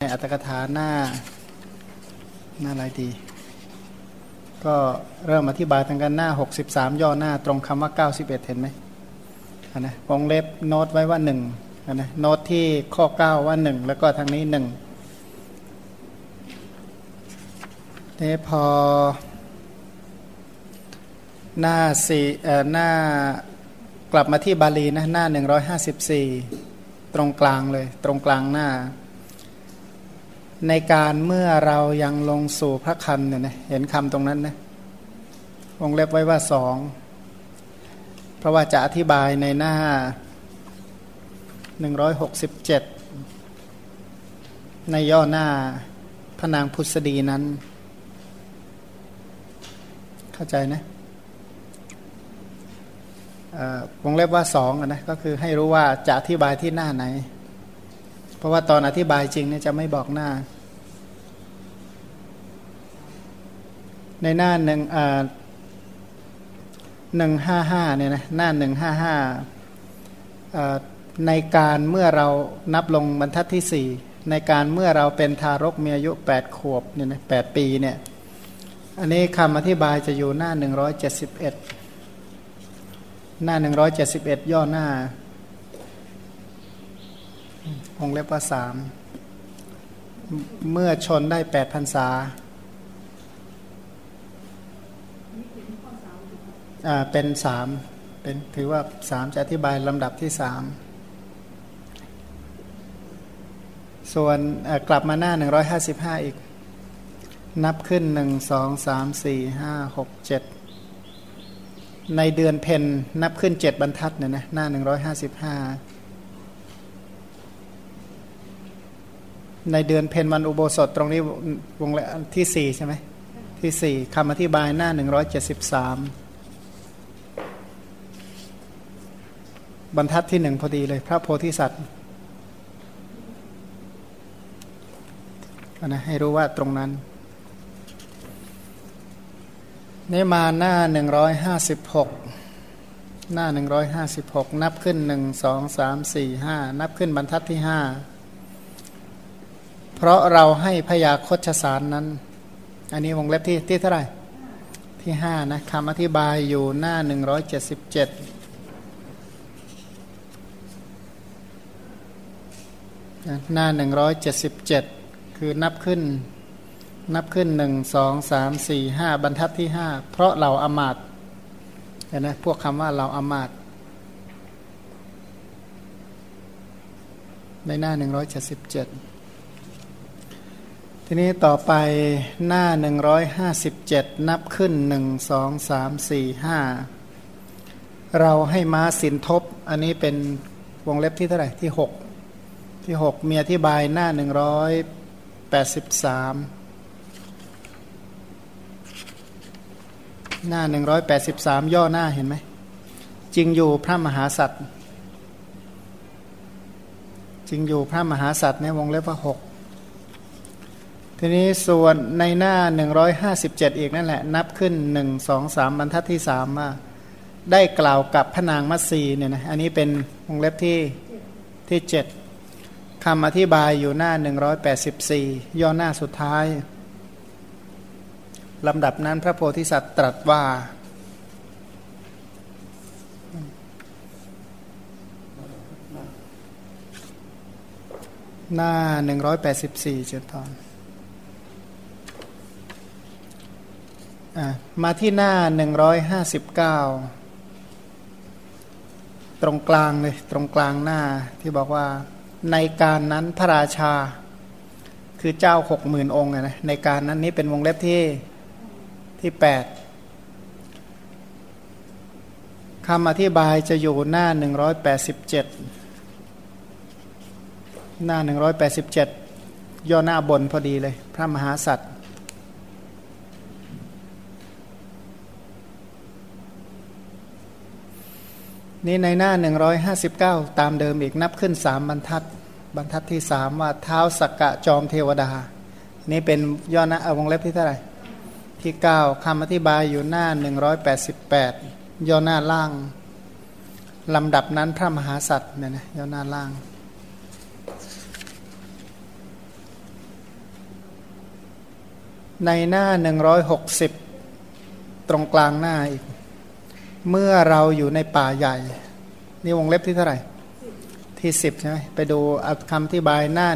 ในอัตถกถาหน้าหน้าอะไรดี ก็เริ่มอธิบายทางกันหน้า 63 ย่อหน้าตรงคำว่า 91 เห็นไหมนนะวงเล็บโน้ตไว้ว่า1นนะโน้ตที่ข้อ 9 ว่า 1 แล้วก็ทางนี้1นี่พอหน้าสี่เอ่อหน้ากลับมาที่บาลีนะหน้า 154 ตรงกลางเลย ตรงกลางหน้า ในการเมื่อเรายังลงสู่พระคันเนี่ยนะเห็นคำตรงนั้นนะวงเล็บไว้ว่าสองเพราะว่าจะอธิบายในหน้า 167 ในย่อหน้าพระนางพุทธดีนั้น เข้าใจนะวงเล็บว่าสองนะก็คือให้รู้ว่าจะอธิบายที่หน้าไหน เพราะว่าตอนอธิบายจริงเนี่ยจะไม่บอกหน้า ในหน้าหนึ่งหนึ่งห้าห้าเนี่ยนะหน้าหนึ่งห้าห้าในการเมื่อเรานับลงบรรทัดที่สี่ในการเมื่อเราเป็นทารกมีอายุแปดขวบเนี่ยนะแปดปีเนี่ยอันนี้คำอธิบายจะอยู่หน้าหนึ่งร้อยเจ็ดสิบเอ็ดหน้าหนึ่งร้อยเจ็ดสิบเอ็ดย่อหน้า วงเล็บว่าสามเมื่อชนได้แปดพันษาอ่าเป็นสามเป็นถือว่าสามจะอธิบายลำดับที่สามส่วนกลับมาหน้าหนึ่งร้อยห้าสิบห้าอีก นับขึ้นหนึ่งสองสามสี่ห้าหกเจ็ดในเดือนเพนนับขึ้นเจ็ดบรรทัดเนี่ยนะหน้าหนึ่งร้อยห้าสิบห้า ในเดือนเพนวันอุโบสถตรงนี้วงเล็บที่สี่ใช่ไหมที่สี่คำอธิบายหน้าหนึ่งร้อยเจ็ดสิบสามบรรทัดที่หนึ่งพอดีเลยพระโพธิสัตว์นะให้รู้ว่าตรงนั้นนี่มาหน้าหนึ่งร้อยห้าสิบหกหน้าหนึ่งร้อยห้าสิบหกนับขึ้นหนึ่งสองสามสี่ห้านับขึ้นบรรทัดที่ห้า เพราะเราให้พยาคตสารนั้น อันนี้วงเล็บที่ที่เท่าไหร่ ที่ห้านะคำอธิบายอยู่หน้าหนึ่งร้อยเจ็ดสิบเจ็ดหน้าหนึ่งร้อยเจ็ดสิบเจ็ดคือนับขึ้น นับขึ้นหนึ่งสองสามสี่ห้าบรรทัดที่ห้าเพราะเราอมาตเห็นไหมพวกคำว่าเราอมาตในหน้าหนึ่งร้อยเจ็ดสิบเจ็ด ทีนี้ต่อไปหน้า 157 นับขึ้น 1 2 3 4 5 เราให้ม้าสินทบ อันนี้เป็นวงเล็บที่เท่าไหร่ ที่ 6 ที่6มีอธิบายหน้า 183 หน้า 183 ย่อหน้าเห็นไหม จริงอยู่พระมหาสัตว์จริงอยู่พระมหาสัตว์ในวงเล็บว่า 6 ทีนี้ส่วนในหน้า 157 อีกนั่นแหละ นับขึ้น 1 2 3 บรรทัดที่สามว่าได้กล่าวกับพระนางมัสีเนี่ยนะอันนี้เป็นวงเล็บที่ที่ 7คำอธิบายอยู่หน้า 184 ย่อหน้าสุดท้ายลำดับนั้นพระโพธิสัตว์ตรัสว่าหน้า 184 เจนพร มาที่หน้าหนึ่งร้อยห้าสิบเก้าตรงกลางเลย ตรงกลางหน้าที่บอกว่าในการนั้นพระราชาคือเจ้าหกหมื่นองค์นะในการนั้นนี้เป็นวงเล็บที่ที่แปดคำอธิบายจะอยู่หน้าหนึ่งร้อยแปดสิบเจ็ดหน้าหนึ่งร้อยแปดสิบเจ็ดย่อหน้าบนพอดีเลย พระมหาสัตว์ นี่ในหน้า 159 ตามเดิมอีกนับขึ้นสามบรรทัด บรรทัดที่สามว่าเท้าสักกะจอมเทวดา นี่เป็นย่อหน้าวงเล็บที่เท่าไหร่ ที่ 9คำอธิบายอยู่หน้า 188 ย่อหน้าล่าง ลำดับนั้นพระมหาสัตว์เนี่ยนะย่อหน้าล่างในหน้า 160 ตรงกลางหน้าอีก เมื่อเราอยู่ในป่าใหญ่ นี่วงเล็บที่เท่าไหร่ ที่10ใช่ไหมไปดูคำที่บายหน้า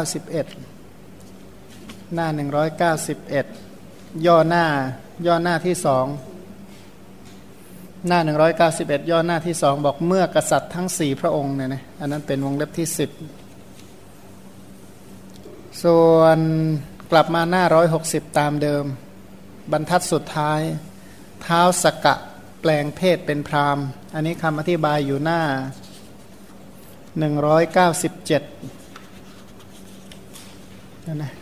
191หน้า191ย่อหน้า ย่อหน้าที่สองหน้า191ย่อหน้าที่สองบอกเมื่อกษัตริย์ทั้งสี่พระองค์เนี่ยนะอันนั้นเป็นวงเล็บที่สิบส่วนกลับมาหน้า160ตามเดิม บรรทัดสุดท้าย เท้าสกะ แปลงเพศเป็นพราหมณ์ อันนี้คำอธิบายอยู่หน้า 197นั่นนะ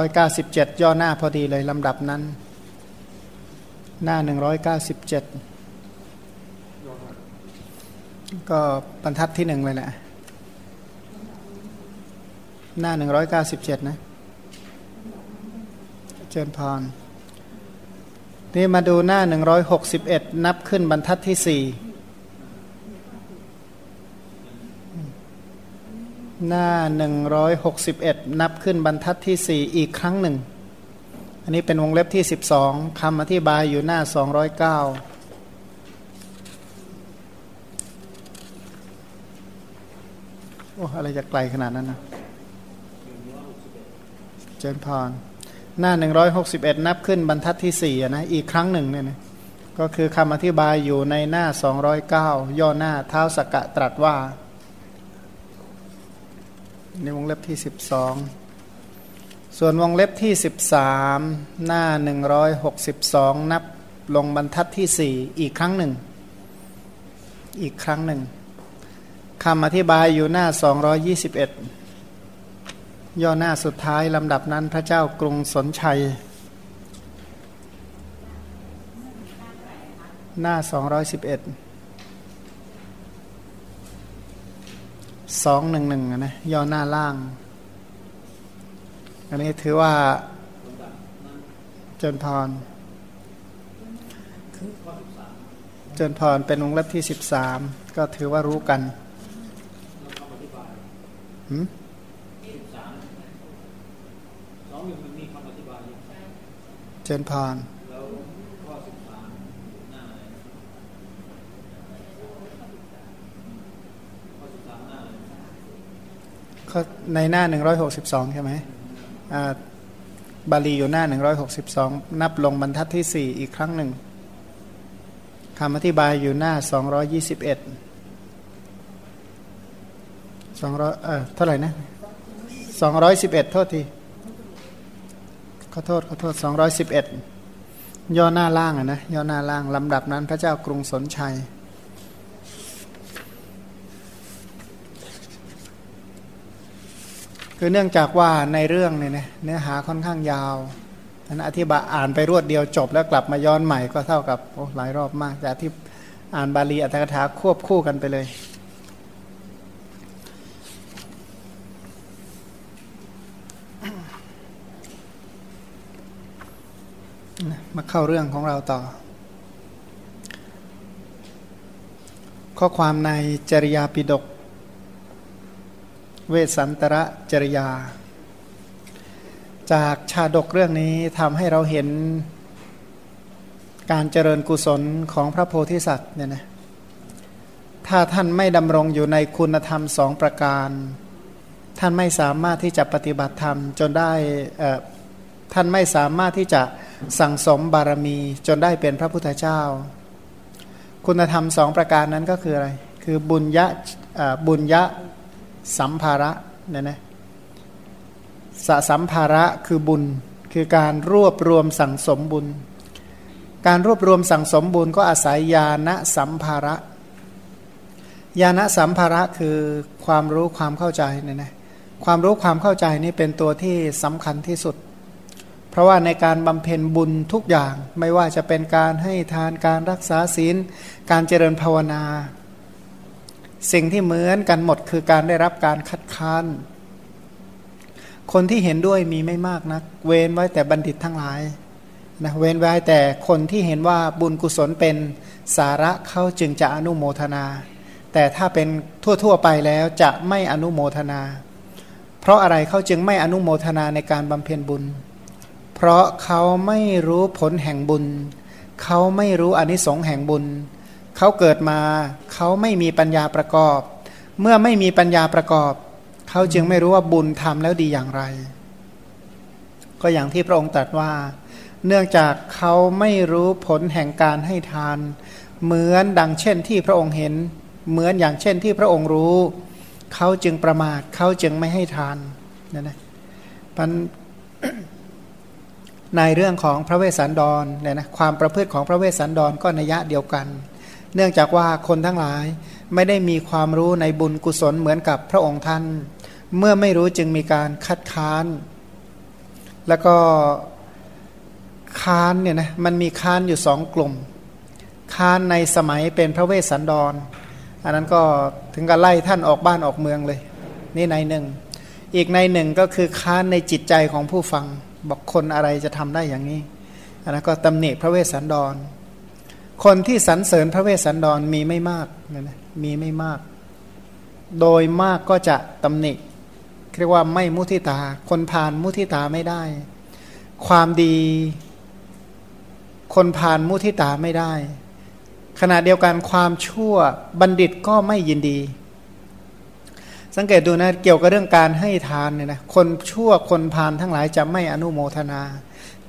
197ย่อหน้าพอดีเลยลำดับนั้น หน้า197ก็บรรทัดที่หนึ่งเลยแหละหน้า197นะ เจริญพร นี่มาดูหน้า 161 นับขึ้นบรรทัดที่สี่หน้า 161 นับขึ้นบรรทัดที่สี่อีกครั้งหนึ่ง อันนี้เป็นวงเล็บที่ 12คำอธิบายอยู่หน้า 209โอ้อะไรจะไกลขนาดนั้นนะ เจนพร หน้า 161 นับขึ้นบรรทัดที่4นะอีกครั้งหนึ่งเนี่ยนะก็คือคำอธิบายอยู่ในหน้า 209 ย่อหน้าเท้าสกกะตรัสว่า ในวงเล็บที่ 12 ส่วนวงเล็บที่ 13 หน้า 162 นับลงบรรทัดที่ 4 อีกครั้งหนึ่ง อีกครั้งหนึ่งคำอธิบายอยู่หน้า 221 ย่อหน้าสุดท้ายลำดับนั้นพระเจ้ากรุงสนชัย หน้า 211 211นะย่อหน้าล่าง อันนี้ถือว่าเจนพรเจนพรเป็นวงค์เล็บที่สิบสามก็ถือว่ารู้กัน เจนพรในหน้าหนึ่งร้อยหกสิบสองใช่ไหมบาลีอยู่หน้า 162 นับลงบรรทัดที่ 4 อีกครั้งหนึ่งคำอธิบายอยู่หน้า 221 200เอ่อเท่าไหร่นะ 211 โทษที ขอโทษขอโทษ211ย่อหน้าล่างอะนะย่อหน้าล่างลำดับนั้นพระเจ้ากรุงสนชัย คือเนื่องจากว่าในเรื่องเนี่ยเนื้อหาค่อนข้างยาวท่านอธิบายอ่านไปรวดเดียวจบแล้วกลับมาย้อนใหม่ก็เท่ากับโอ้หลายรอบมากแต่ที่อ่านบาลีอัตถกถาควบคู่กันไปเลย มาเข้าเรื่องของเราต่อ ข้อความในจริยาปิดก เวสันตระจริยา จากชาดกเรื่องนี้ทำให้เราเห็นการเจริญกุศลของพระโพธิสัตว์เนี่ยนะถ้าท่านไม่ดำรงอยู่ในคุณธรรมสองประการ ท่านไม่สามารถที่จะปฏิบัติธรรมจนได้ท่านไม่สามารถที่จะ สั่งสมบารมีจนได้เป็นพระพุทธเจ้า คุณธรรมสองประการนั้นก็คืออะไร คือบุญยะบุญยะสัมภาระเนี่ยนะสสัมภาระคือบุญคือการรวบรวมสั่งสมบุญ การรวบรวมสั่งสมบุญก็อาศัยญาณสัมภาระญาณสัมภาระคือความรู้ความเข้าใจเนี่ยนะความรู้ความเข้าใจนี่เป็นตัวที่สำคัญที่สุด เพราะว่าในการบำเพ็ญบุญทุกอย่าง ไม่ว่าจะเป็นการให้ทานการรักษาศีล การเจริญภาวนา สิ่งที่เหมือนกันหมดคือการได้รับการคัดค้านคนที่เห็นด้วยมีไม่มากนะัก เว้นไว้แต่บัณฑิตทั้งหลายนะเว้นไว้แต่คนที่เห็นว่าบุญกุศลเป็นสาระเขาจึงจะอนุโมทนา แต่ถ้าเป็นทั่วๆไปแล้วจะไม่อนุโมทนา เพราะอะไรเขาจึงไม่อนุโมทนาในการบำเพ็ญบุญ เพราะเขาไม่รู้ผลแห่งบุญ เขาไม่รู้อนิสงส์แห่งบุญ เขาเกิดมาเขาไม่มีปัญญาประกอบ เมื่อไม่มีปัญญาประกอบ เขาจึงไม่รู้ว่าบุญทำแล้วดีอย่างไร ก็อย่างที่พระองค์ตรัสว่า เนื่องจากเขาไม่รู้ผลแห่งการให้ทาน เหมือนดังเช่นที่พระองค์เห็น เหมือนอย่างเช่นที่พระองค์รู้ เขาจึงประมาทเขาจึงไม่ให้ทานนั่นนะมัน ในเรื่องของพระเวสสันดรเนี่ยนะความประพฤติของพระเวสสันดรก็นัยยะเดียวกัน เนื่องจากว่าคนทั้งหลายไม่ได้มีความรู้ในบุญกุศลเหมือนกับพระองค์ท่าน เมื่อไม่รู้จึงมีการคัดค้าน แล้วก็ค้านเนี่ยนะมันมีค้านอยู่สองกลุ่ม ค้านในสมัยเป็นพระเวสสันดร อันนั้นก็ถึงกับไล่ท่านออกบ้านออกเมืองเลย นี่ในหนึ่ง อีกในหนึ่งก็คือค้านในจิตใจของผู้ฟัง บอกคนอะไรจะทำได้อย่างนี้อันนั้นก็ตำหนิพระเวสสันดร คนที่สรรเสริญพระเวสสันดรมีไม่มากนะนมีไม่มาก โดยมากก็จะตำหนิเรียกว่าไม่มุทิตา คนพานมุทิตาไม่ได้ ความดี คนพานมุทิตาไม่ได้ ขณะเดียวกันความชั่วบัณฑิตก็ไม่ยินดี สังเกตดูนะเกี่ยวกับเรื่องการให้ทานเนี่ยนะคนชั่วคนพาลทั้งหลายจะไม่อนุโมทนา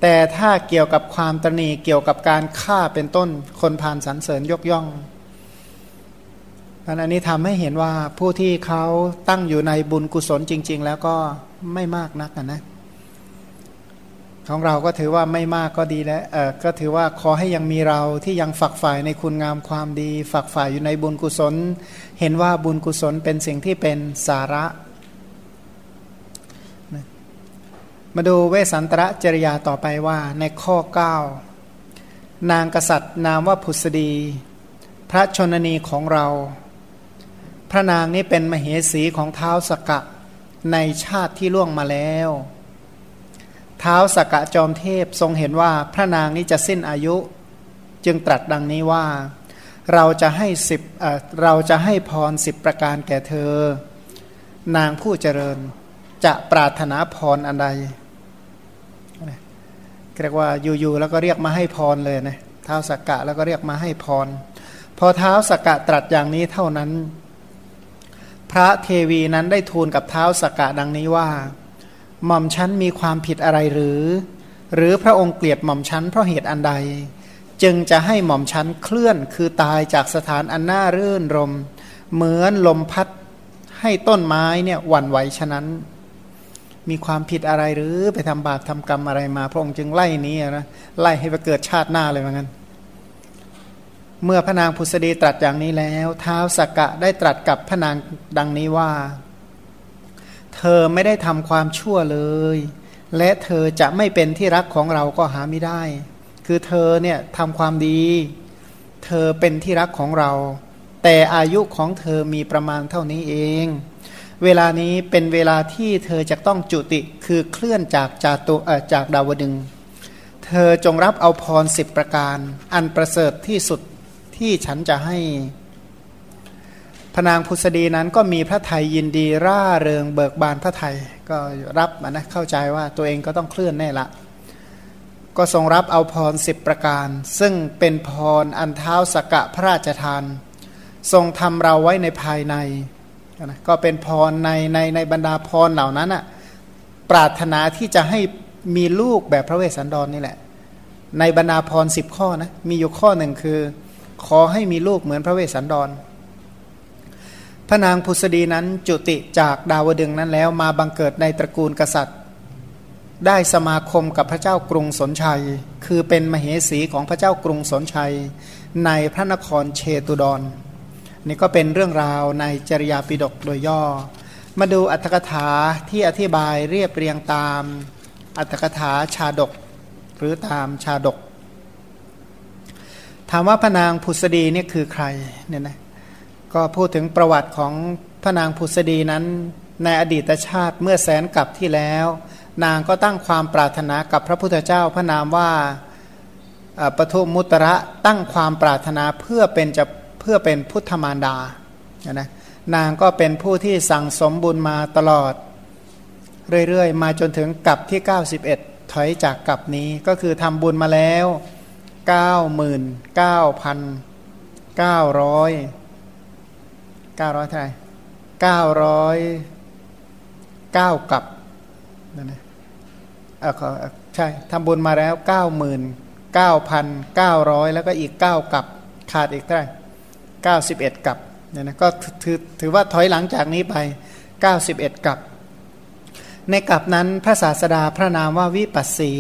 แต่ถ้าเกี่ยวกับความตนีเกี่ยวกับการฆ่าเป็นต้นคนพาลสรรเสริญยกย่องอันนี้ทำให้เห็นว่าผู้ที่เขาตั้งอยู่ในบุญกุศลจริง ๆ แล้วก็ไม่มากนักนะของเราก็ถือว่าไม่มากก็ดีแล้วเออก็ถือว่าขอให้ยังมีเราที่ยังฝักฝ่ายในคุณงามความดี ฝักฝ่ายอยู่ในบุญกุศล เห็นว่าบุญกุศลเป็นสิ่งที่เป็นสาระ มาดูเวสันตระจริยาต่อไปว่าในข้อ 9 นางกษัตริย์นามว่าผุสดี พระชนนีของเรา พระนางนี้เป็นมเหสีของเท้าสกะในชาติที่ล่วงมาแล้ว เท้าสกะจอมเทพทรงเห็นว่าพระนางนี้จะสิ้นอายุ จึงตรัสดังนี้ว่า เราจะให้สิบเราจะให้พรสิบประการแก่เธอ นางผู้เจริญจะปรารถนาพรอันใดเรียกว่าอยู่ๆแล้วก็เรียกมาให้พรเลยนะเท้าสักกะแล้วก็เรียกมาให้พร พอเท้าสักกะตรัสอย่างนี้เท่านั้น พระเทวีนั้นได้ทูลกับเท้าสักกะดังนี้ว่า หม่อมชั้นมีความผิดอะไรหรือ หรือพระองค์เกลียดหม่อมชั้นเพราะเหตุอันใด จึงจะให้หม่อมชั้นเคลื่อนคือตายจากสถานอันน่ารื่นรม เหมือนลมพัดให้ต้นไม้เนี่ยหวั่นไหวฉะนั้น มีความผิดอะไรหรือไปทำบาปทำกรรมอะไรมา พระองค์จึงไล่นี้นะไล่ให้ไปเกิดชาติหน้าเลยเหมือนกันเมื่อพระนางพุษดีตรัสอย่างนี้แล้วเท้าสักกะได้ตรัสกับพระนางดังนี้ว่า เธอไม่ได้ทำความชั่วเลย และเธอจะไม่เป็นที่รักของเราก็หาไม่ได้ คือเธอเนี่ยทำความดี เธอเป็นที่รักของเรา แต่อายุของเธอมีประมาณเท่านี้เอง เวลานี้เป็นเวลาที่เธอจะต้องจุติคือเคลื่อนจากจาตุจากดาวดึง เธอจงรับเอาพรสิบประการ อันประเสริฐที่สุดที่ฉันจะให้พนางพุษดีนั้นก็มีพระไทยยินดีร่าเริงเบิกบานพระไทยก็รับนะเข้าใจว่าตัวเองก็ต้องเคลื่อนแน่ละ ก็ทรงรับเอาพรสิบประการ ซึ่งเป็นพรอันเท้าสกกะพระราชทาน ทรงทำเราไว้ในภายในนะก็เป็นพรในในในบรรดาพรเหล่านั้นอะปรารถนาที่จะให้มีลูกแบบพระเวสสันดรนนี่แหละ ในบรรดาพรสิบข้อนะมีอยู่ข้อหนึ่งคือ ขอให้มีลูกเหมือนพระเวสสันดร พระนางพุษดีนั้นจุติจากดาวดึงนั้นแล้วมาบังเกิดในตระกูลกษัตริย์ ได้สมาคมกับพระเจ้ากรุงสนชัย คือเป็นมเหสีของพระเจ้ากรุงสนชัย ในพระนครเชตุดรนี่ก็เป็นเรื่องราวในจริยาปิฎกโดยย่อ มาดูอัตถกถาที่อธิบายเรียบเรียงตาม อัตถกถาชาดก หรือตามชาดก ถามว่าพระนางพุษดีนี่คือใครเนี่ยนะก็พูดถึงประวัติของพระนางพุษดีนั้นในอดีตชาติเมื่อแสนกับที่แล้ว นางก็ตั้งความปรารถนากับพระพุทธเจ้าพระนามว่าปทุมมุตระตั้งความปรารถนาเพื่อเป็นจะเพื่อเป็นพุทธมารดานะนางก็เป็นผู้ที่สั่งสมบุญมาตลอด เรื่อย ๆ มาจนถึงกับที่ 91ถถอยจากกับนี้ก็คือทำบุญมาแล้วเก้าหมื่นเก้าพันเก้าร้อยเก้าร้อยเท่าไหร่เก้าร้อยเก้ากับนั่นนะ ใช่ทำบุญมาแล้วเก้าหมื่นเก้าพันเก้าร้อยแล้วก็อีกเก้ากับขาดอีกเท่าไหร่เก้าสิบเอ็ดกับเนี่ยนะก็ถือถือว่าถอยหลังจากนี้ไปเก้าสิบเอ็ดกับ ในกับนั้นพระศาสดาพระนามว่าวิปัสสี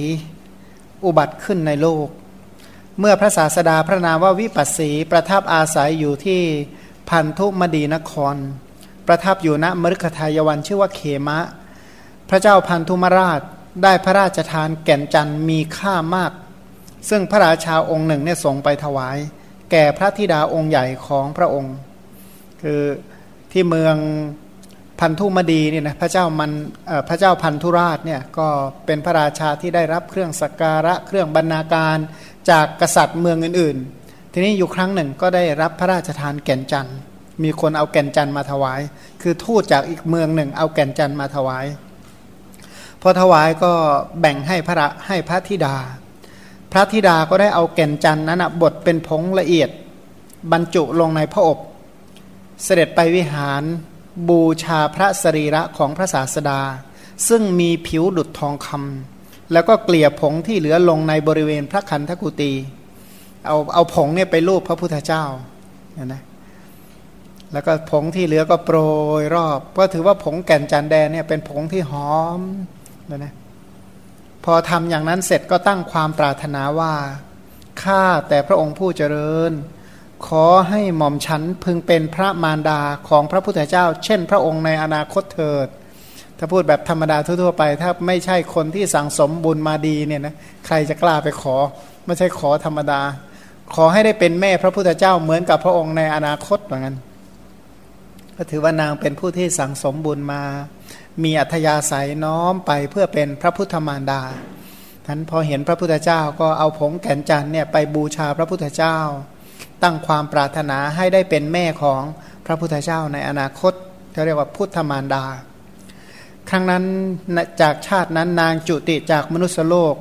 อุบัติขึ้นในโลก เมื่อพระศาสดาพระนามว่าวิปัสสีประทับอาศัยอยู่ที่พันธุมดีนคร ประทับอยู่ณมฤคทายวันชื่อว่าเขมะ พระเจ้าพันธุมราช ได้พระราชทานแก่นจันทร์มีค่ามาก ซึ่งพระราชาองค์หนึ่งเนี่ยส่งไปถวาย แก่พระธิดาองค์ใหญ่ของพระองค์ คือที่เมืองพันธุมดีเนี่ยนะพระเจ้ามันพระเจ้าพันธุราชเนี่ยก็เป็นพระราชาที่ได้รับเครื่องสักการะเครื่องบรรณาการจากกษัตริย์เมืองอื่นๆ ทีนี้อยู่ครั้งหนึ่งก็ได้รับพระราชทานแก่นจันทร์มีคนเอาแก่นจันทร์มาถวาย คือทูตจากอีกเมืองหนึ่งเอาแก่นจันทร์มาถวาย พอถวายก็แบ่งให้พระให้พระธิดา พระธิดาก็ได้เอาแก่นจันทร์นั้นบดเป็นผงละเอียด บรรจุลงในพระอบ เสด็จไปวิหารบูชาพระสรีระของพระศาสดา ซึ่งมีผิวดุดทองคำแล้วก็เกลี่ยผงที่เหลือลงในบริเวณพระคันธกุตีเอาเอาผงเนี่ยไปรูปพระพุทธเจ้านะนะแล้วก็ผงที่เหลือก็โปรยรอบ ก็ถือว่าผงแก่นจันแดนเนี่ยเป็นผงที่หอม นะนะพอทำอย่างนั้นเสร็จก็ตั้งความปรารถนาว่าข้าแต่พระองค์ผู้เจริญ ขอให้หม่อมฉันพึงเป็นพระมารดาของพระพุทธเจ้า เช่น พระองค์ในอนาคตเถิด ถ้าพูดแบบธรรมดาทั่วๆไป ถ้าไม่ใช่คนที่สั่งสมบุญมาดีเนี่ยนะใครจะกล้าไปขอ ไม่ใช่ขอธรรมดา ขอให้ได้เป็นแม่พระพุทธเจ้าเหมือนกับพระองค์ในอนาคตเหมือนกันก็ถือว่านางเป็นผู้ที่สั่งสมบุญมา มีอัธยาศัยน้อมไปเพื่อเป็นพระพุทธมารดาท่านพอเห็นพระพุทธเจ้าก็เอาผงแก่นจันเนี่ยไปบูชาพระพุทธเจ้า ตั้งความปรารถนาให้ได้เป็นแม่ของพระพุทธเจ้าในอนาคตเขาเรียกว่าพุทธมารดา ครั้งนั้นจากชาตินั้นนางจุติจากมนุษยโลก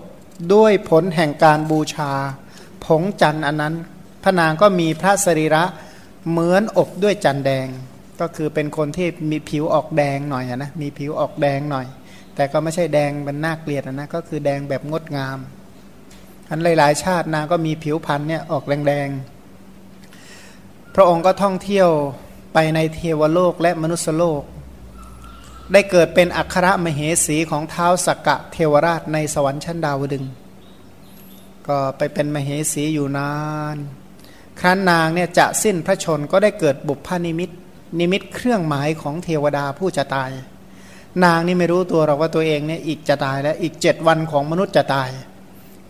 ด้วยผลแห่งการบูชา ผงจันอันนั้น พระนางก็มีพระสรีระเหมือนอบด้วยจันแดง ก็คือเป็นคนที่มีผิวออกแดงหน่อยนะมีผิวออกแดงหน่อย แต่ก็ไม่ใช่แดงเป็นน่าเกลียดนะก็คือแดงแบบงดงามอันหลายๆ ชาตินางก็มีผิวพันธุ์เนี่ยออกแดงๆพระองค์ก็ท่องเที่ยวไปในเทวโลกและมนุษยโลก ได้เกิดเป็นอัครมเหสีของเท้าสักกะเทวราชในสวรรค์ชั้นดาวดึง ก็ไปเป็นมเหสีอยู่นาน ครั้นนางเนี่ยจะสิ้นพระชนก็ได้เกิดบุพพานิมิต นิมิตเครื่องหมายของเทวดาผู้จะตาย นางนี่ไม่รู้ตัวหรอกว่าตัวเองเนี่ยอีกจะตายแล้วอีกเจ็ดวันของมนุษย์จะตาย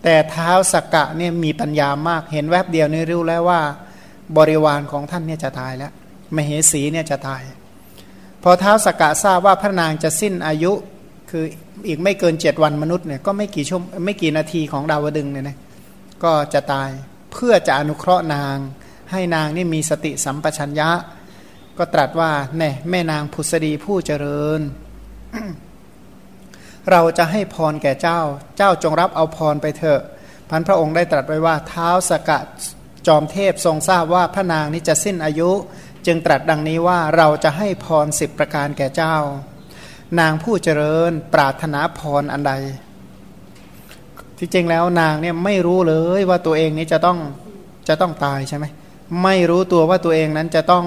แต่เท้าสักกะเนี่ยมีปัญญามากเห็นแวบเดียวนี่รู้แล้วว่า บริวารของท่านเนี่ยจะตายแล้วมเหสีเนี่ยจะตาย พอเท้าสักกะทราบว่าพระนางจะสิ้นอายุคืออีกไม่เกินเจ็ดวันมนุษย์เนี่ยก็ไม่กี่ชั่วไม่กี่นาทีของดาวดึงเนี่ยนะก็จะตายเพื่อจะอนุเคราะห์นาง ให้นางนี่มีสติสัมปชัญญะ ก็ตรัสว่าแน่แม่นางผุสดีผู้เจริญ เราจะให้พรแก่เจ้า เจ้าจงรับเอาพรไปเถอะพันพระองค์ได้ตรัสไว้ว่าเท้าสกัดจอมเทพทรงทราบว่าพระนางนี้จะสิ้นอายุ จึงตรัสดังนี้ว่าเราจะให้พรสิบประการแก่เจ้า นางผู้เจริญปรารถนาพรอันใด ที่จริงแล้วนางเนี่ยไม่รู้เลยว่าตัวเองนี้จะต้องจะต้องตายใช่ไหมไม่รู้ตัวว่าตัวเองนั้นจะต้อง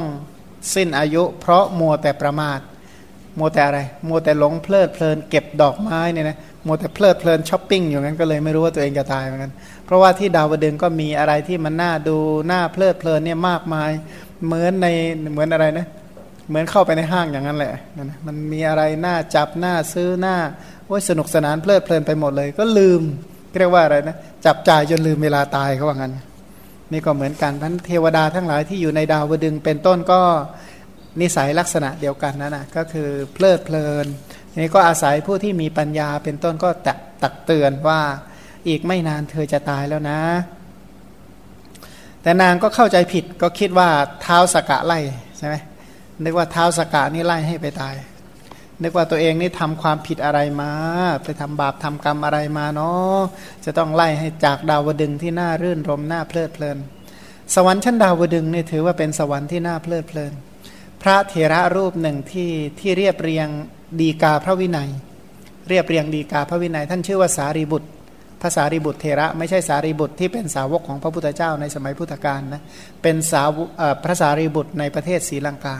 สิ้นอายุ เพราะมัวแต่ประมาทมัวแต่อะไรมัวแต่หลงเพลิดเพลินเก็บดอกไม้เนี่ยนะมัวแต่เพลิดเพลินช้อปปิ้งอยู่งั้นก็เลยไม่รู้ว่าตัวเองจะตายเหมือนกันเพราะว่าที่ดาวดึงก็มีอะไรที่มันน่าดูน่าเพลิดเพลินเนี่ยมากมาย เหมือนในเหมือนอะไรนะเหมือนเข้าไปในห้างอย่างนั้นแหละนะมันมีอะไรน่าจับน่าซื้อน่าโอ้ยสนุกสนานเพลิดเพลินไปหมดเลย ก็ลืมเรียกว่าอะไรนะจับจ่ายจนลืมเวลาตายเขาว่างั้น นี่ก็เหมือนกันท่านเทวดาทั้งหลายที่อยู่ในดาวดึงเป็นต้นก็นิสัยลักษณะเดียวกันนั่นนะก็คือเพลิดเพลินนี่ก็อาศัยผู้ที่มีปัญญาเป็นต้นก็ตักตักเตือนว่าอีกไม่นานเธอจะตายแล้วนะ แต่นางก็เข้าใจผิดก็คิดว่าเท้าสกะไล่ใช่ไหมนึกว่าเท้าสกะนี่ไล่ให้ไปตาย นึกว่าตัวเองนี่ทำความผิดอะไรมา ไปทำบาปทำกรรมอะไรมาเนาะจะต้องไล่ให้จากดาวดึงที่น่ารื่นรมน่าเพลิดเพลิน สวรรค์ชั้นดาวดึงนี่ถือว่าเป็นสวรรค์ที่น่าเพลิดเพลิน พระเถระรูปหนึ่งที่ที่เรียบเรียงดีกาพระวินัย เรียบเรียงดีกาพระวินัย ท่านชื่อว่าสารีบุตรภาษารีบุตรเทระไม่ใช่สารีบุตรที่เป็นสาวกของพระพุทธเจ้าในสมัยพุทธกาลนะเป็นสาวพระสารีบุตรในประเทศศรีลังกา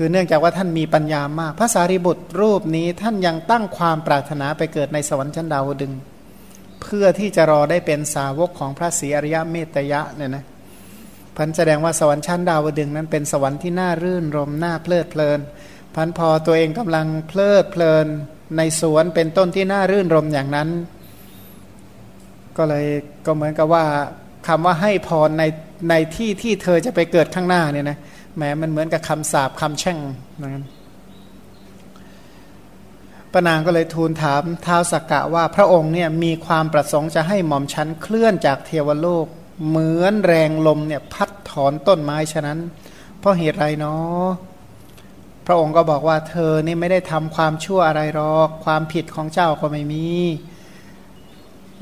คือเนื่องจากว่าท่านมีปัญญามาก พระสารีบุตรรูปนี้ท่านยังตั้งความปรารถนาไปเกิดในสวรรค์ชั้นดาวดึง เพื่อที่จะรอได้เป็นสาวกของพระศรีอริยเมตยะเนี่ยนะพันแสดงว่าสวรรค์ชั้นดาวดึงนั้นเป็นสวรรค์ที่น่ารื่นรมน่าเพลิดเพลิน พันพอตัวเองกำลังเพลิดเพลินในสวนเป็นต้นที่น่ารื่นรมอย่างนั้น ก็เลยก็เหมือนกับว่าคำว่าให้พรในในที่ที่เธอจะไปเกิดข้างหน้าเนี่ยนะ แม้มันเหมือนกับคำสาปคำแช่งนั้นปนางก็เลยทูลถามท้าวสักกะว่าพระองค์เนี่ยมีความประสงค์จะให้หม่อมชั้นเคลื่อนจากเทวโลก เหมือนแรงลมเนี่ยพัดถอนต้นไม้ฉะนั้น เพราะเหตุไรเนาะพระองค์ก็บอกว่าเธอนี่ไม่ได้ทำความชั่วอะไรหรอก ความผิดของเจ้าก็ไม่มี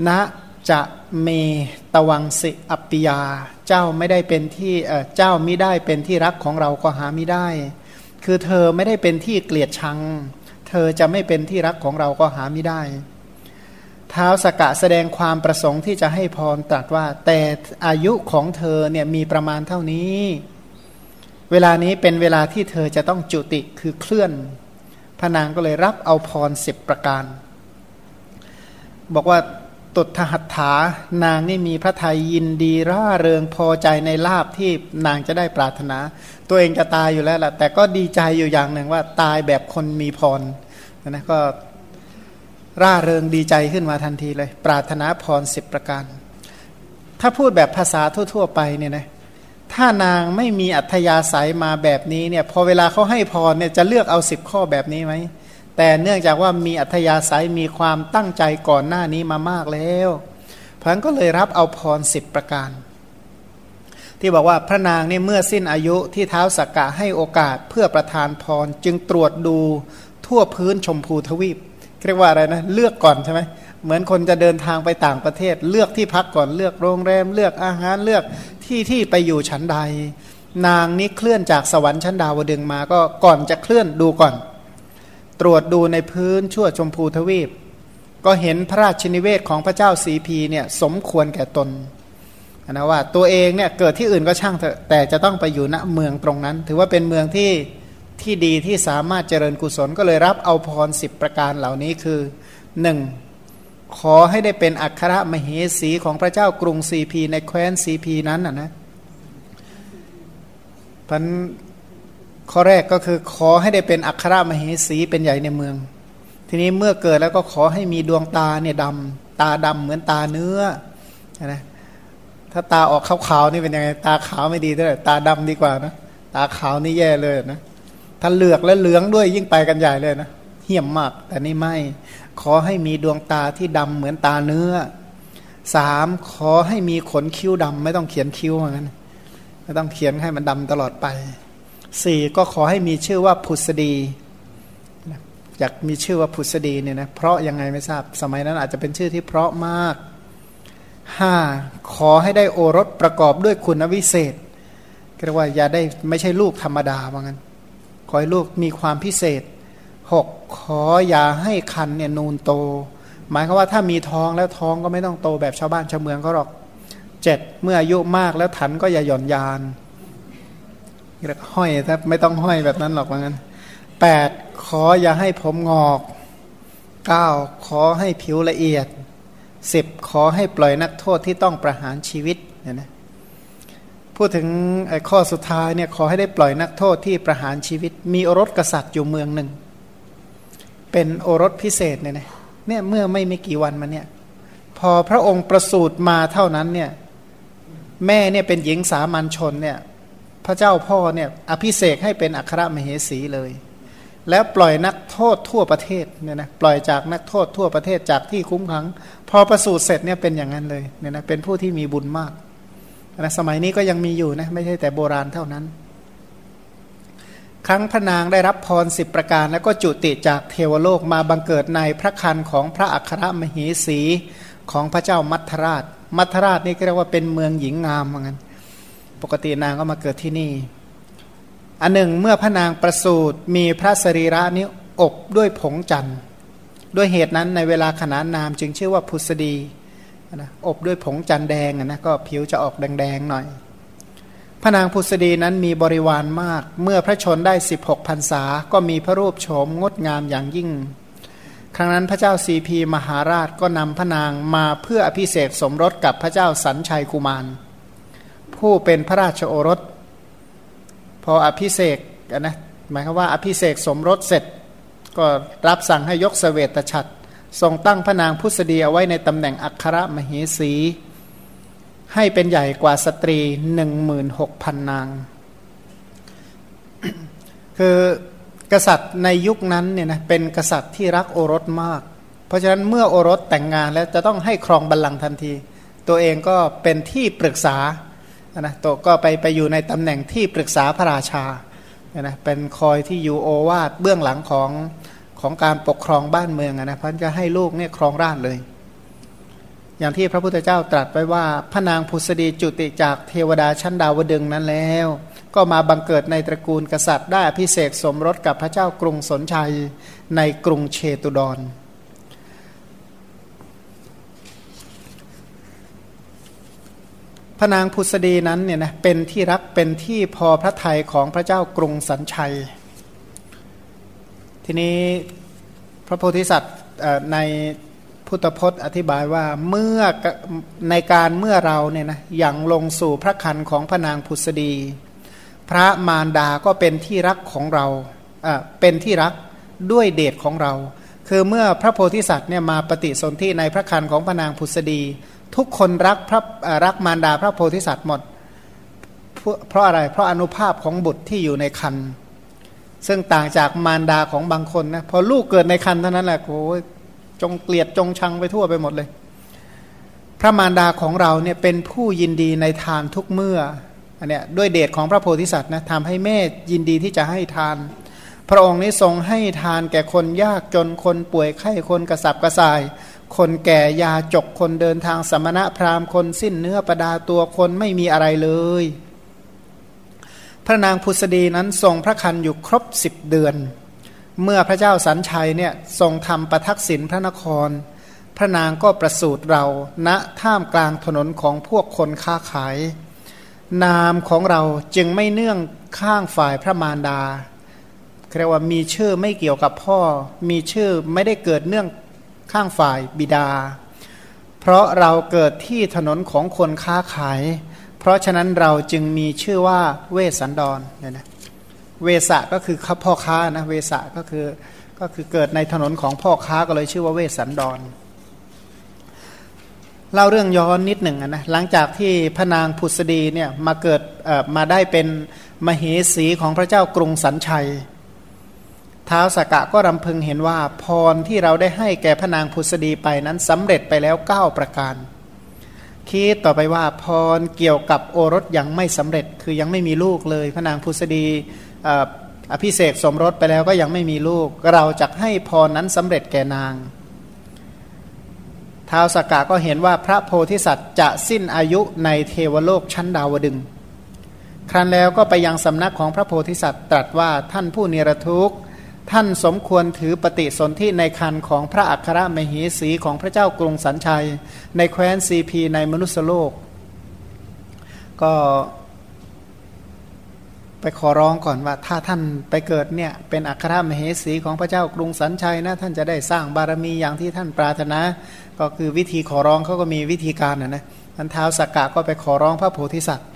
ณนะจะเมตวังสิอัปปิยา เจ้าไม่ได้เป็นที่เจ้าม่ได้เป็นที่รักของเราก็หาไม่ได้ คือเธอไม่ได้เป็นที่เกลียดชัง เธอจะไม่เป็นที่รักของเราก็หาไม่ได้ท้าวสกะแสดงความประสงค์ที่จะให้พรตรัสว่า แต่อายุของเธอเนี่ยมีประมาณเท่านี้ เวลานี้เป็นเวลาที่เธอจะต้องจุติคือเคลื่อนพนางก็เลยรับเอาพรสิบประการ บอกว่า ตุทหัตถานางนี่มีพระทัยยินดีร่าเริงพอใจในลาบที่นางจะได้ปรารถนา ตัวเองจะตายอยู่แล้วแหละแต่ก็ดีใจอยู่อย่างหนึ่งว่าตายแบบคนมีพรนะก็ร่าเริงดีใจขึ้นมาทันทีเลย ปรารถนาพรสิบประการ ถ้าพูดแบบภาษาทั่ว ๆ ไปเนี่ยนะถ้านางไม่มีอัธยาศัยมาแบบนี้เนี่ยพอเวลาเขาให้พรเนี่ยจะเลือกเอาสิบข้อแบบนี้ไหม แต่เนื่องจากว่ามีอัธยาศัยมีความตั้งใจก่อนหน้านี้มามากแล้วพันก็เลยรับเอาพรสิบประการ ที่บอกว่าพระนางนี่เมื่อสิ้นอายุที่เท้าสักกะให้โอกาสเพื่อประทานพรจึงตรวจดูทั่วพื้นชมพูทวีปเรียกว่าอะไรนะเลือกก่อนใช่ไหมเหมือนคนจะเดินทางไปต่างประเทศ เลือกที่พักก่อนเลือกโรงแรม เลือกอาหารเลือกที่ที่ไปอยู่ชั้นใด นางนี้เคลื่อนจากสวรรค์ชั้นดาวดึงมาก็ก่อนจะเคลื่อนดูก่อน ตรวจดูในพื้นชั่วชมพูทวีป ก็เห็นพระราชนิเวศของพระเจ้าสีพีเนี่ยสมควรแก่ตนนะว่าตัวเองเนี่ยเกิดที่อื่นก็ช่างเถอะแต่จะต้องไปอยู่ณเมืองตรงนั้น ถือว่าเป็นเมืองที่ที่ดีที่สามารถเจริญกุศลก็เลยรับเอาพรสิบประการเหล่านี้คือหนึ่งขอให้ได้เป็นอัครมเหสีของพระเจ้ากรุงสีพีในแคว้นสีพีนั้นนะนะพัน ข้อแรกก็คือขอให้ได้เป็นอัครมเหสีเป็นใหญ่ในเมือง ทีนี้เมื่อเกิดแล้วก็ขอให้มีดวงตาเนี่ยดำตาดำเหมือนตาเนื้อนะถ้าตาออกขาวๆนี่เป็นยังไงตาขาวไม่ดีเท่าไหร่ตาดำดีกว่านะตาขาวนี่แย่เลยนะถ้าเหลือกและเหลืองด้วยยิ่งไปกันใหญ่เลยนะเหี้ยมมาก แต่นี่ไม่ ขอให้มีดวงตาที่ดำเหมือนตาเนื้อสามขอให้มีขนคิ้วดำไม่ต้องเขียนคิ้วเหมือนกันไม่ต้องเขียนให้มันดำตลอดไป สี่ก็ขอให้มีชื่อว่าพุษดีอยากมีชื่อว่าพุษดีเนี่ยนะเพราะยังไงไม่ทราบสมัยนั้นอาจจะเป็นชื่อที่เพราะมากห้าขอให้ได้โอรสประกอบด้วยคุณวิเศษเรียกว่าอย่าได้ไม่ใช่ลูกธรรมดาว่างั้น ขอให้ลูกมีความพิเศษหกขออย่าให้คันเนี่ยนูนโต หมายความว่าถ้ามีท้องแล้วท้องก็ไม่ต้องโตแบบชาวบ้านชาวเมืองเขาหรอกเจ็ดเมื่ออายุมากแล้วถันก็อย่าหย่อนยาน เรียกห้อยถ้าไม่ต้องห้อยแบบนั้นหรอกว่างั้นแปดขออย่าให้ผมงอกเก้าขอให้ผิวละเอียดสิบขอให้ปล่อยนักโทษที่ต้องประหารชีวิตเนี่ยนะพูดถึงไอ้ข้อสุดท้ายเนี่ยขอให้ได้ปล่อยนักโทษที่ประหารชีวิต มีโอรสกษัตริย์อยู่เมืองหนึ่ง เป็นโอรสพิเศษเนี่ยนะเนี่ยเมื่อไม่ไม่กี่วันมาเนี่ยพอพระองค์ประสูติมาเท่านั้นเนี่ยแม่เนี่ยเป็นหญิงสามัญชนเนี่ย พระเจ้าพ่อเนี่ยอภิเษกให้เป็นอัครมเหสีเลย แล้วปล่อยนักโทษทั่วประเทศเนี่ยนะปล่อยจากนักโทษทั่วประเทศจากที่คุ้มขัง พอประสูติเสร็จเนี่ยเป็นอย่างนั้นเลยเนี่ยนะเป็นผู้ที่มีบุญมากนะสมัยนี้ก็ยังมีอยู่นะไม่ใช่แต่โบราณเท่านั้น ครั้งพระนางได้รับพรสิบประการ แล้วก็จุติจากเทวโลกมาบังเกิดในพระคันของพระอัครมเหสีของพระเจ้ามัทราช มัทราชนี่เรียกว่าเป็นเมืองหญิงงามเหมือนกัน กตินางก็มาเกิดที่นี่ อันหนึ่งเมื่อพระนางประสูติมีพระสรีระนี้อบด้วยผงจันทร์ ด้วยเหตุนั้นในเวลาขนานนามจึงชื่อว่าพุษดีนะอบด้วยผงจันแดงนะก็ผิวจะออกแดงๆหน่อย พระนางพุษดีนั้นมีบริวารมาก เมื่อพระชนได้ 16พรรษา ก็มีพระรูปโฉมงดงามอย่างยิ่ง ครั้งนั้นพระเจ้าสีพีมหาราชก็นำพระนางมาเพื่ออภิเษกสมรสกับพระเจ้าสัญชัยกุมาร ผู้เป็นพระราชโอรส พออภิเษกนะหมายความว่าอภิเษกสมรสเสร็จ ก็รับสั่งให้ยกสเสวตฉัตรทรงตั้งพระนางพุทธดีเอาไว้ในตำแหน่งอัครมเหสี ให้เป็นใหญ่กว่าสตรีหนึ่งหมื่นหกพันนาง คือกษัตริย์ในยุคนั้นเนี่ยนะเป็นกษัตริย์ที่รักโอรสมาก เพราะฉะนั้นเมื่อโอรสแต่งงานแล้วจะต้องให้ครองบัลลังก์ทันที ตัวเองก็เป็นที่ปรึกษา นะโตก็ไปไปอยู่ในตำแหน่งที่ปรึกษาพระราชานะเป็นคอยที่อยู่โอวาทเบื้องหลังของของการปกครองบ้านเมืองนะพันจะให้ลูกเนี่ยครองราชเลย อย่างที่พระพุทธเจ้าตรัสไว้ว่าพระนางพุษดีจุติจากเทวดาชั้นดาวดึงนั้นแล้ว ก็มาบังเกิดในตระกูลกษัตริย์ได้พิเศษสมรสกับพระเจ้ากรุงสนชัยในกรุงเชตุดร พระนางพุษดีนั้นเนี่ยนะเป็นที่รักเป็นที่พอพระทัยของพระเจ้ากรุงสันชัย ทีนี้พระโพธิสัตว์ในพุทธพจน์อธิบายว่าเมื่อในการเมื่อเราเนี่ยนะอย่างลงสู่พระคันของพระนางพุษดี พระมารดาก็เป็นที่รักของเราเป็นที่รักด้วยเดชของเรา คือเมื่อพระโพธิสัตว์เนี่ยมาปฏิสนธิในพระคันของพระนางพุษดี ทุกคนรักพระรักมารดาพระโพธิสัตว์หมด เพราะอะไรเพราะอนุภาพของบุตรที่อยู่ในคันซึ่งต่างจากมารดาของบางคนนะพอลูกเกิดในคันเท่านั้นแหละโอ้จงเกลียดจงชังไปทั่วไปหมดเลย พระมารดาของเราเนี่ยเป็นผู้ยินดีในทานทุกเมื่ออันเนี้ยด้วยเดชของพระโพธิสัตว์นะทำให้แม่ยินดีที่จะให้ทาน พระองค์นี้ทรงให้ทานแก่คนยากจนคนป่วยไข้คนกระสับกระส่าย คนแก่ยาจกคนเดินทางสมณะพราหมณ์คนสิ้นเนื้อประดาตัวคนไม่มีอะไรเลย พระนางพุษดีนั้นทรงพระคันอยู่ครบสิบเดือน เมื่อพระเจ้าสันชัยเนี่ยทรงทำประทักษิณพระนคร พระนางก็ประสูติเราณท่ามกลางถนนของพวกคนค้าขาย นามของเราจึงไม่เนื่องข้างฝ่ายพระมารดาเรียกว่ามีชื่อไม่เกี่ยวกับพ่อ มีชื่อไม่ได้เกิดเนื่อง ข้างฝ่ายบิดา เพราะเราเกิดที่ถนนของคนค้าขาย เพราะฉะนั้นเราจึงมีชื่อว่าเวสันดรเนี่ยนะเวสะก็คือพ่อค้านะเวสะก็คือก็คือเกิดในถนนของพ่อค้าก็เลยชื่อว่าเวสันดรเล่าเรื่องย้อนนิดหนึ่งนะหลังจากที่พระนางผุษดีเนี่ยมาเกิดมาได้เป็นมเหสีของพระเจ้ากรุงสันชัย ท้าวสกกะก็รำพึงเห็นว่าพรที่เราได้ให้แก่พระนางพุษดีไปนั้นสำเร็จไปแล้ว 9 ประการ คิดต่อไปว่าพรเกี่ยวกับโอรสยังไม่สำเร็จคือยังไม่มีลูกเลย พระนางพุษดีอภิเษกสมรสไปแล้วก็ยังไม่มีลูก เราจะให้พรนั้นสำเร็จแก่นางท้าวสกกะก็เห็นว่าพระโพธิสัตว์จะสิ้นอายุในเทวโลกชั้นดาวดึงครั้นแล้วก็ไปยังสำนักของพระโพธิสัตว์ตรัสว่าท่านผู้เนรทุกข์ ท่านสมควรถือปฏิสนธิในคันของพระอัครมเหสีของพระเจ้ากรุงสันชัย ในแคว้นซีพีในมนุษยโลก ก็ไปขอร้องก่อนว่าถ้าท่านไปเกิดเนี่ยเป็นอัครมเหสีของพระเจ้ากรุงสันชัยนะท่านจะได้สร้างบารมีอย่างที่ท่านปรารถนา ก็คือวิธีขอร้องเขาก็มีวิธีการนะนะท่านเท้าสกกะก็ไปขอร้องพระโพธิสัตว์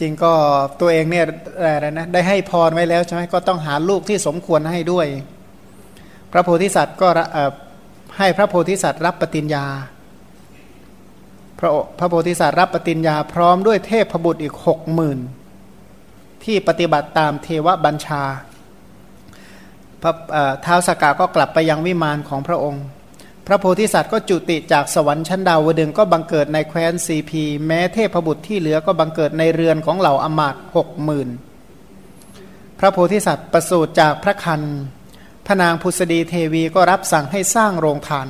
จริงก็ตัวเองเนี่ยอะไรนะได้ให้พรไว้แล้วใช่ไหมก็ต้องหาลูกที่สมควรให้ด้วย พระโพธิสัตว์ก็ให้พระโพธิสัตว์รับปฏิญญา พระพระโพธิสัตว์รับปฏิญญาพร้อมด้วยเทพบุตรอีกหกหมื่นที่ปฏิบัติตามเทวบัญชาพระเท้าสกกาก็กลับไปยังวิมานของพระองค์ พระโพธิสัตว์ก็จุติจากสวรรค์ชั้นดาวดึงก็บังเกิดในแคว้นซีพี แม้เทพบุตรที่เหลือก็บังเกิดในเรือนของเหล่าอมาตหกหมื่นพระโพธิสัตว์ประสูติจากพระคันพระนางพุษดีเทวีก็รับสั่งให้สร้างโรงทาน